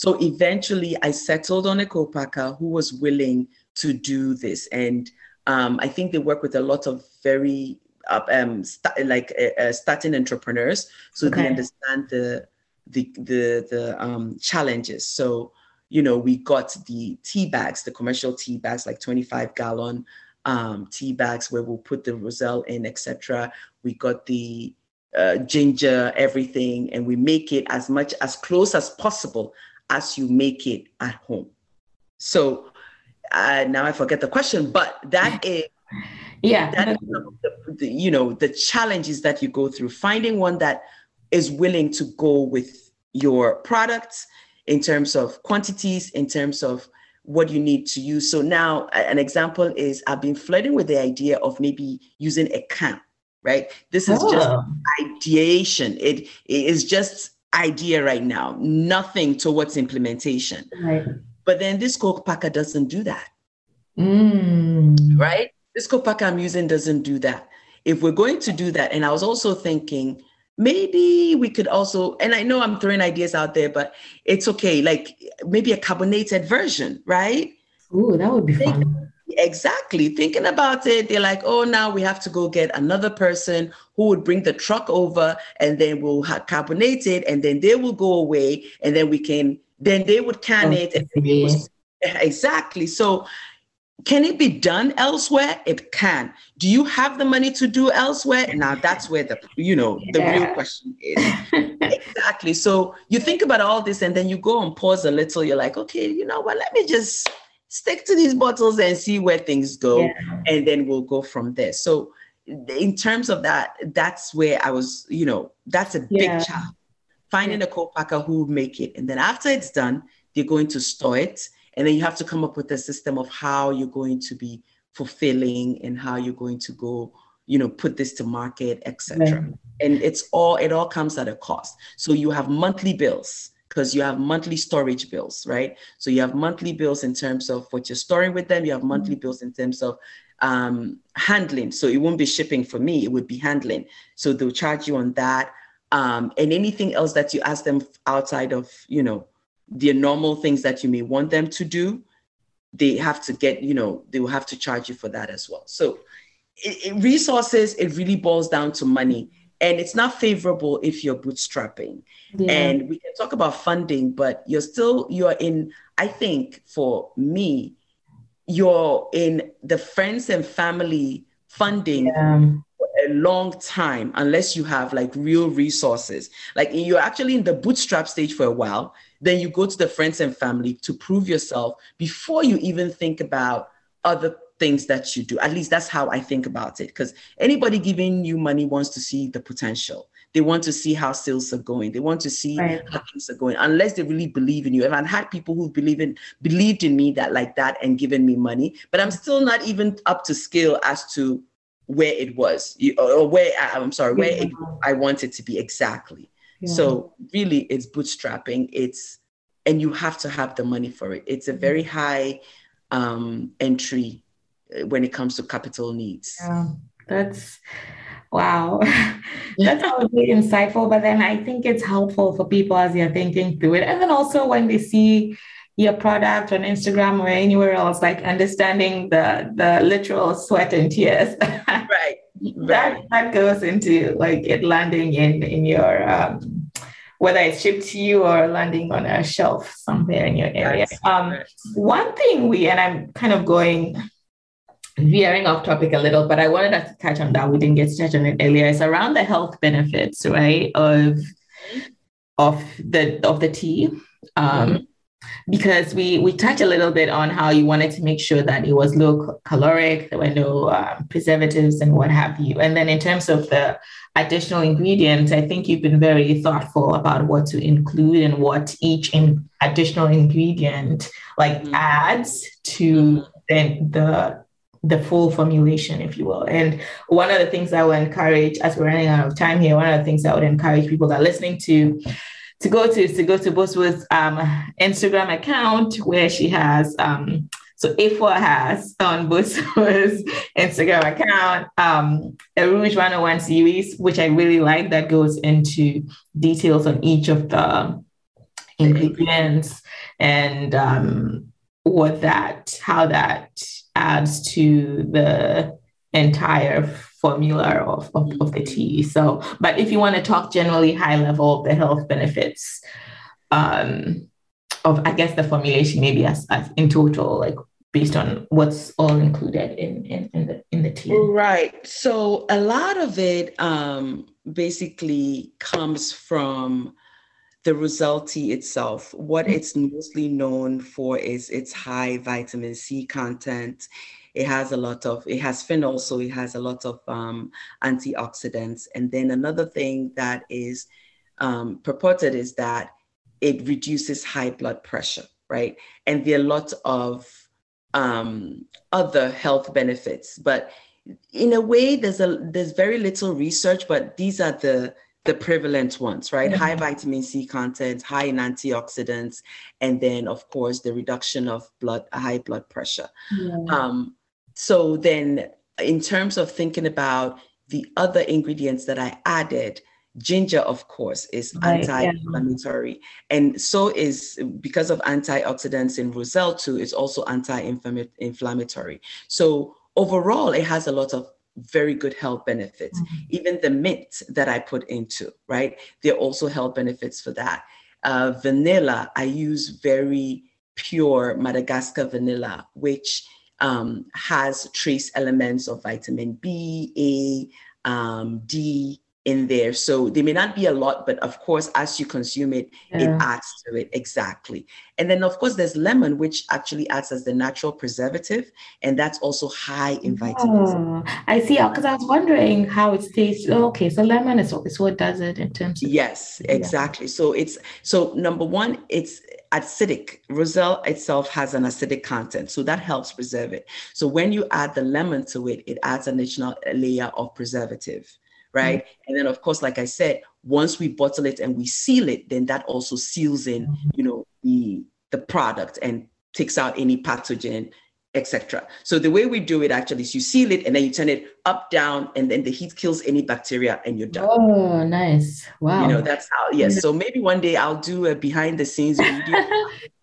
so eventually, I settled on a co-packer who was willing to do this, and um, I think they work with a lot of very uh, um, st- like uh, uh, starting entrepreneurs, so okay. they understand the the the the um, challenges. So you know, we got the tea bags, the commercial tea bags, like 25 gallon um, tea bags where we'll put the roselle in, etc. We got the uh, ginger, everything, and we make it as much as close as possible as you make it at home. So uh, now I forget the question, but that is yeah that is you know the challenges that you go through finding one that is willing to go with your products in terms of quantities in terms of what you need to use so now an example is i've been flirting with the idea of maybe using a can right this is oh. just ideation it, it is just idea right now, nothing towards implementation. Right. But then this co-packer doesn't do that. Mm. Right? This co-packer I'm using doesn't do that. If we're going to do that, and I was also thinking, maybe we could also, and I know I'm throwing ideas out there, but it's okay, like maybe a carbonated version, right? Ooh, that would be fun. Exactly. Thinking about it, they're like, oh, now we have to go get another person who would bring the truck over and then we'll have carbonate it and then they will go away and then we can, then they would can it. And exactly. So can it be done elsewhere? It can. Do you have the money to do elsewhere? Now that's where the you know the yeah. real question is. exactly. So you think about all this and then you go and pause a little. You're like, okay, you know what? Let me just stick to these bottles and see where things go yeah. and then we'll go from there so in terms of that that's where i was you know that's a yeah. big challenge finding a co-packer who will make it and then after it's done they're going to store it and then you have to come up with a system of how you're going to be fulfilling and how you're going to go you know put this to market etc and it's all it all comes at a cost so you have monthly bills because you have monthly storage bills, right? So you have monthly bills in terms of what you're storing with them. You have monthly mm-hmm. bills in terms of um, handling. So it won't be shipping for me; it would be handling. So they'll charge you on that, um, and anything else that you ask them outside of, you know, the normal things that you may want them to do. They have to get, you know, they will have to charge you for that as well. So it, it, resources, it really boils down to money and it's not favorable if you're bootstrapping yeah. and we can talk about funding but you're still you're in i think for me you're in the friends and family funding yeah. for a long time unless you have like real resources like you're actually in the bootstrap stage for a while then you go to the friends and family to prove yourself before you even think about other things that you do. At least that's how I think about it. Because anybody giving you money wants to see the potential. They want to see how sales are going. They want to see right. how things are going. Unless they really believe in you. And I've had people who believe in believed in me that like that and given me money, but I'm still not even up to scale as to where it was or where I'm sorry, where it, I want it to be exactly. Yeah. So really, it's bootstrapping. It's and you have to have the money for it. It's a very high um, entry when it comes to capital needs. Yeah, that's wow. that's probably insightful. But then I think it's helpful for people as they're thinking through it. And then also when they see your product on Instagram or anywhere else, like understanding the the literal sweat and tears. right. That that goes into like it landing in in your um whether it's shipped to you or landing on a shelf somewhere in your area. Um, one thing we, and I'm kind of going veering off topic a little, but I wanted us to touch on that. We didn't get to touch on it earlier. It's around the health benefits, right, of of the of the tea. Um, mm-hmm. Because we we touched a little bit on how you wanted to make sure that it was low caloric, there were no um, preservatives and what have you. And then in terms of the additional ingredients, I think you've been very thoughtful about what to include and what each in additional ingredient like mm-hmm. adds to mm-hmm. then the the full formulation, if you will. And one of the things I would encourage, as we're running out of time here, one of the things I would encourage people that are listening to to go to is to go to Bosuo's um, Instagram account where she has um, so Afua has on Bosuo's Instagram account um, a Rouge 101 series, which I really like that goes into details on each of the ingredients and um, what that, how that adds to the entire formula of, of, of, the tea. So, but if you want to talk generally high level, the health benefits um, of, I guess, the formulation, maybe as, as in total, like based on what's all included in, in, in the in the tea. Right. So a lot of it um, basically comes from the Roselle tea itself, what mm-hmm. it's mostly known for is its high vitamin C content. It has a lot of, it has phenol, so it has a lot of um, antioxidants. And then another thing that is um, purported is that it reduces high blood pressure, right? And there are lots of um, other health benefits, but in a way, there's a there's very little research, but these are the the prevalent ones, right? High vitamin C content, high in antioxidants, and then of course the reduction of blood, high blood pressure. Yeah. Um, so then, in terms of thinking about the other ingredients that I added, ginger, of course, is right, anti-inflammatory, yeah. and so is because of antioxidants in Roselle too. It's also anti-inflammatory. So overall, it has a lot of very good health benefits. Mm-hmm. Even the mint that I put into, right? There are also health benefits for that. Uh, vanilla, I use very pure Madagascar vanilla, which um, has trace elements of vitamin B, A, um, D, in there. So they may not be a lot, but of course, as you consume it, yeah. it adds to it. Exactly. And then, of course, there's lemon, which actually acts as the natural preservative. And that's also high in vitamins. Oh, I see. Oh, because I was wondering how it tastes. Oh, okay. So lemon is, is what does it in terms of. Yes, exactly. Yeah. So it's, so number one, it's, acidic. Roselle itself has an acidic content, so that helps preserve it. So when you add the lemon to it, it adds an additional layer of preservative right? Mm-hmm. And then, of course, like I said, once we bottle it and we seal it, then that also seals in, mm-hmm. you know, the the product and takes out any pathogen, etc. So the way we do it actually is you seal it and then you turn it up, down, and then the heat kills any bacteria and you're done. Oh, nice! Wow. You know that's how. Yes. So maybe one day I'll do a behind the scenes video.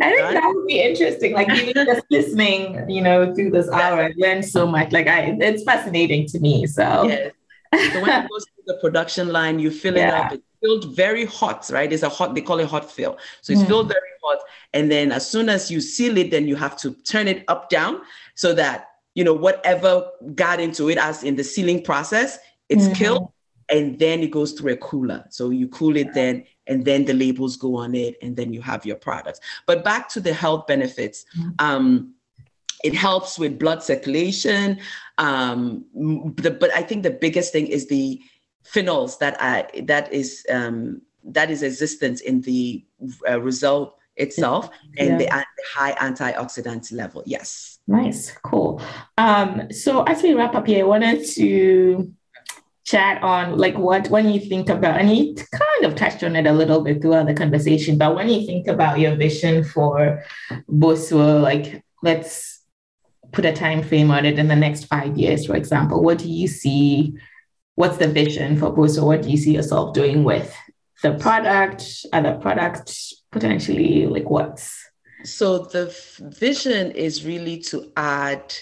I think that would be interesting. Like even just listening, you know, through this hour, I learned so much. Like I, it's fascinating to me. So yes. So when it goes to the production line, you fill yeah. it up. It's filled very hot, right? It's a hot, they call it hot fill. So it's mm. filled very hot. And then as soon as you seal it, then you have to turn it up down so that, you know, whatever got into it as in the sealing process, it's mm-hmm. killed. And then it goes through a cooler. So you cool it then, and then the labels go on it, and then you have your products. But back to the health benefits. Mm-hmm. Um, it helps with blood circulation. Um, the, but I think the biggest thing is the phenols that I, that is um, that is existence in the uh, Roselle itself and yeah. the high antioxidant level. Yes. Nice, cool. Um, so as we wrap up here, I wanted to chat on like what when you think about and you kind of touched on it a little bit throughout the conversation, but when you think about your vision for Bosuo, like let's put a time frame on it in the next five years, for example? What do you see? What's the vision for Boost, what do you see yourself doing with the product, other products, potentially like what's? So the f- vision is really to add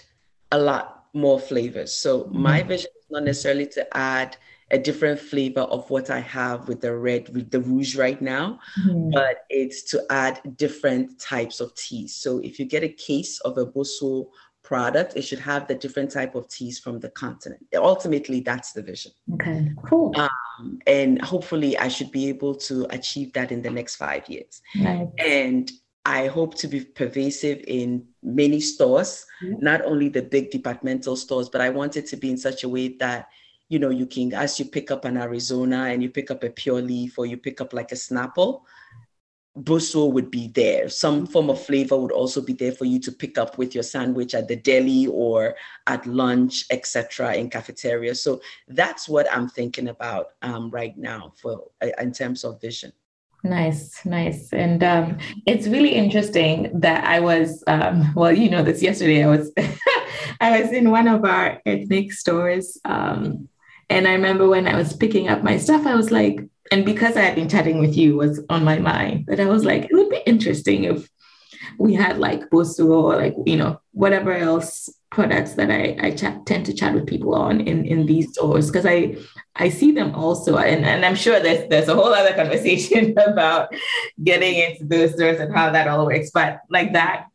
a lot more flavors. So mm-hmm. my vision is not necessarily to add a different flavor of what I have with the red, with the rouge right now, mm-hmm. but it's to add different types of teas. So if you get a case of a Bosuo product, it should have the different type of teas from the continent. Ultimately, that's the vision. Okay, cool. Um, and hopefully, I should be able to achieve that in the next five years. Nice. And I hope to be pervasive in many stores, mm-hmm. not only the big departmental stores, but I want it to be in such a way that you know you can as you pick up an Arizona and you pick up a pure leaf or you pick up like a Snapple, Bosuo would be there. Some mm-hmm. form of flavor would also be there for you to pick up with your sandwich at the deli or at lunch, etc., in cafeteria. So that's what I'm thinking about um, right now for uh, in terms of vision. Nice, nice. And um, it's really interesting that I was, um, well, you know, this yesterday I was, I was in one of our ethnic stores. Um, and I remember when I was picking up my stuff, I was like, and because I had been chatting with you was on my mind that I was like, it would be interesting if we had like Bosuo or like, you know, whatever else products that I, I chat, tend to chat with people on in, in these stores because I I see them also and, and I'm sure there's there's a whole other conversation about getting into those stores and how that all works. But like that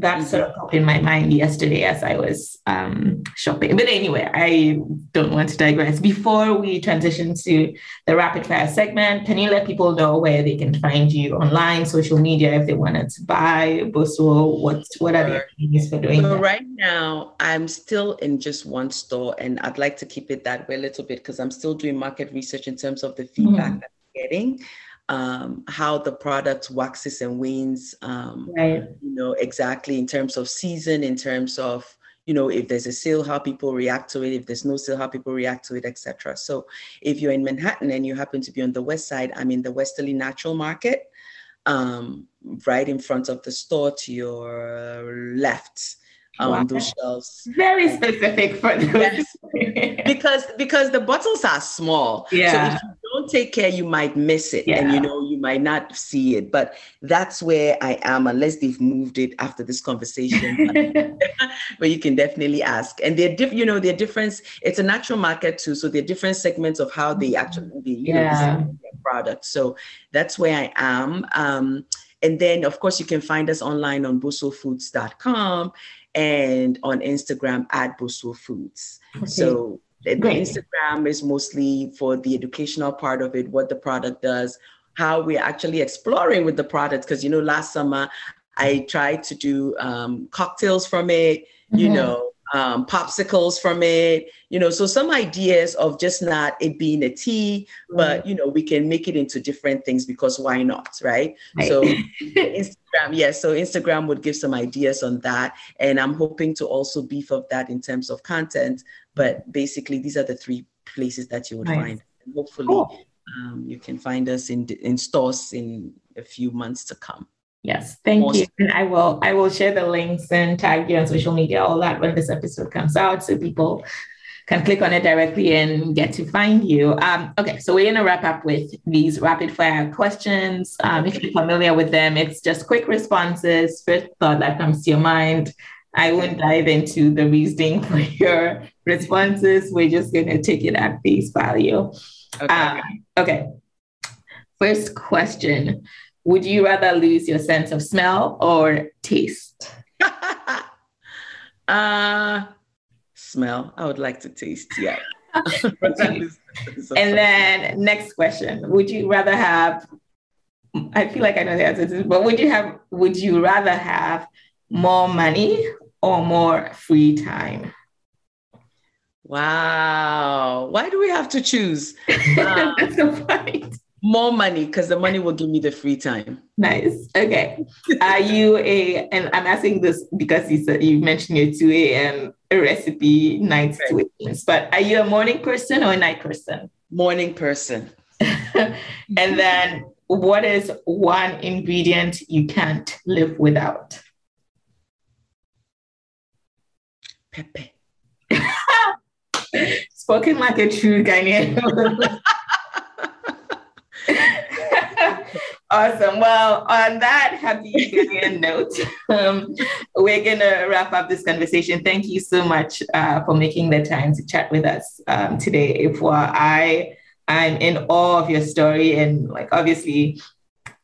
that sort of popped in my mind yesterday as I was um, shopping. But anyway, I don't want to digress. Before we transition to the rapid fire segment, can you let people know where they can find you online, social media, if they wanted to buy Bosuo? What what are the things for doing? So that? right now, I'm still in just one store, and I'd like to keep it that way a little bit because I'm still doing market research in terms of the feedback mm-hmm. that I'm getting um, how the product waxes and wanes, um, right. you know, exactly in terms of season, in terms of, you know, if there's a sale, how people react to it, if there's no sale, how people react to it, etc. So if you're in Manhattan and you happen to be on the west side, I'm in the Westerly Natural Market, um, right in front of the store to your left um, wow. those shelves. Very specific for those. Yes. because because the bottles are small. Yeah. So don't take care, you might miss it, yeah. and you know you might not see it. But that's where I am, unless they've moved it after this conversation. but you can definitely ask, and they're different. You know, they're different. It's a natural market too, so there are different segments of how they actually they, you yeah. know, their product. So that's where I am. Um, and then, of course, you can find us online on bosuofoods.com and on Instagram at Bosuo Foods. Okay. So the Instagram is mostly for the educational part of it, what the product does, how we're actually exploring with the product. Because you know, last summer I tried to do um, cocktails from it, you mm-hmm. know, um, popsicles from it, you know, so some ideas of just not it being a tea, but you know, we can make it into different things because why not, right? right. So Instagram, yes, yeah, so Instagram would give some ideas on that, and I'm hoping to also beef up that in terms of content. But basically, these are the three places that you would nice. find. And hopefully, cool. um, you can find us in in stores in a few months to come. Yes, thank you. And I will I will share the links and tag you on social media, all that when this episode comes out, so people can click on it directly and get to find you. Um, okay, so we're gonna wrap up with these rapid fire questions. Um, if you're familiar with them, it's just quick responses, first thought that comes to your mind. I won't dive into the reasoning for your responses. We're just gonna take it at face value. Okay. Um, okay. First question would you rather lose your sense of smell or taste? uh, smell. I would like to taste, yeah. and then next question. Would you rather have I feel like I know the answer to this, but would you have would you rather have more money or more free time? Wow. Why do we have to choose? Um, That's the point. More money because the money will give me the free time. Nice. Okay. Are you a, and I'm asking this because you said you mentioned your 2 a.m. recipe night right. but are you a morning person or a night person? Morning person. and then what is one ingredient you can't live without? Pepe. Spoken like a true Ghanaian. Awesome. Well, on that happy Julian note, um, we're going to wrap up this conversation. Thank you so much uh, for making the time to chat with us um, today. If I I'm in awe of your story, and like obviously,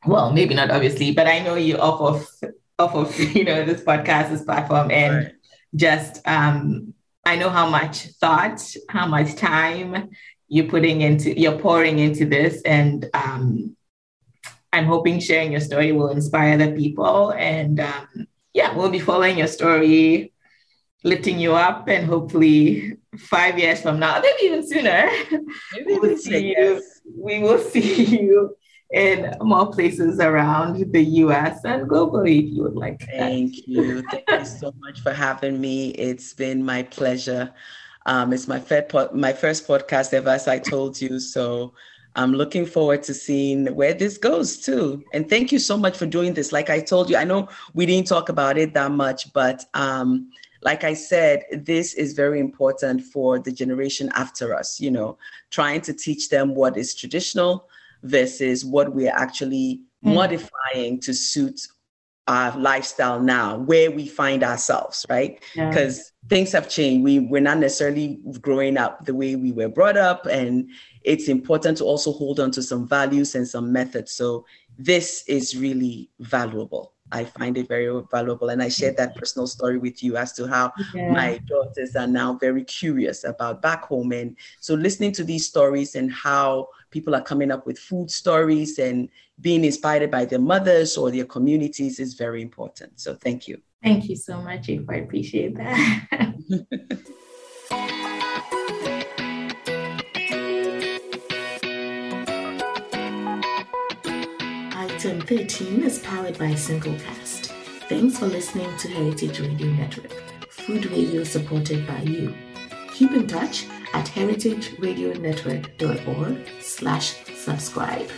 well, maybe not obviously, but I know you off of off of you know this podcast, this platform, and right. just um, I know how much thought, how much time you're putting into you're pouring into this, and um, I'm hoping sharing your story will inspire the people. And um, yeah, we'll be following your story, lifting you up, and hopefully five years from now, maybe even sooner, maybe we'll see you, we will see you in more places around the US and globally if you would like. Thank you. Thank you so much for having me. It's been my pleasure. Um, it's my, fed po- my first podcast ever, as I told you. So I'm looking forward to seeing where this goes too. And thank you so much for doing this. Like I told you, I know we didn't talk about it that much, but um, like I said, this is very important for the generation after us, you know, trying to teach them what is traditional versus what we're actually mm. modifying to suit our lifestyle now, where we find ourselves, right? Because yeah. things have changed. We, we're not necessarily growing up the way we were brought up and it's important to also hold on to some values and some methods. So this is really valuable. I find it very valuable. And I shared that personal story with you as to how yeah. my daughters are now very curious about back home. And so listening to these stories and how people are coming up with food stories and being inspired by their mothers or their communities is very important. So thank you. Thank you so much, If I appreciate that. Item 13 is powered by Simplecast. Thanks for listening to Heritage Radio Network, food radio supported by you. Keep in touch at heritageradionetwork.org slash subscribe.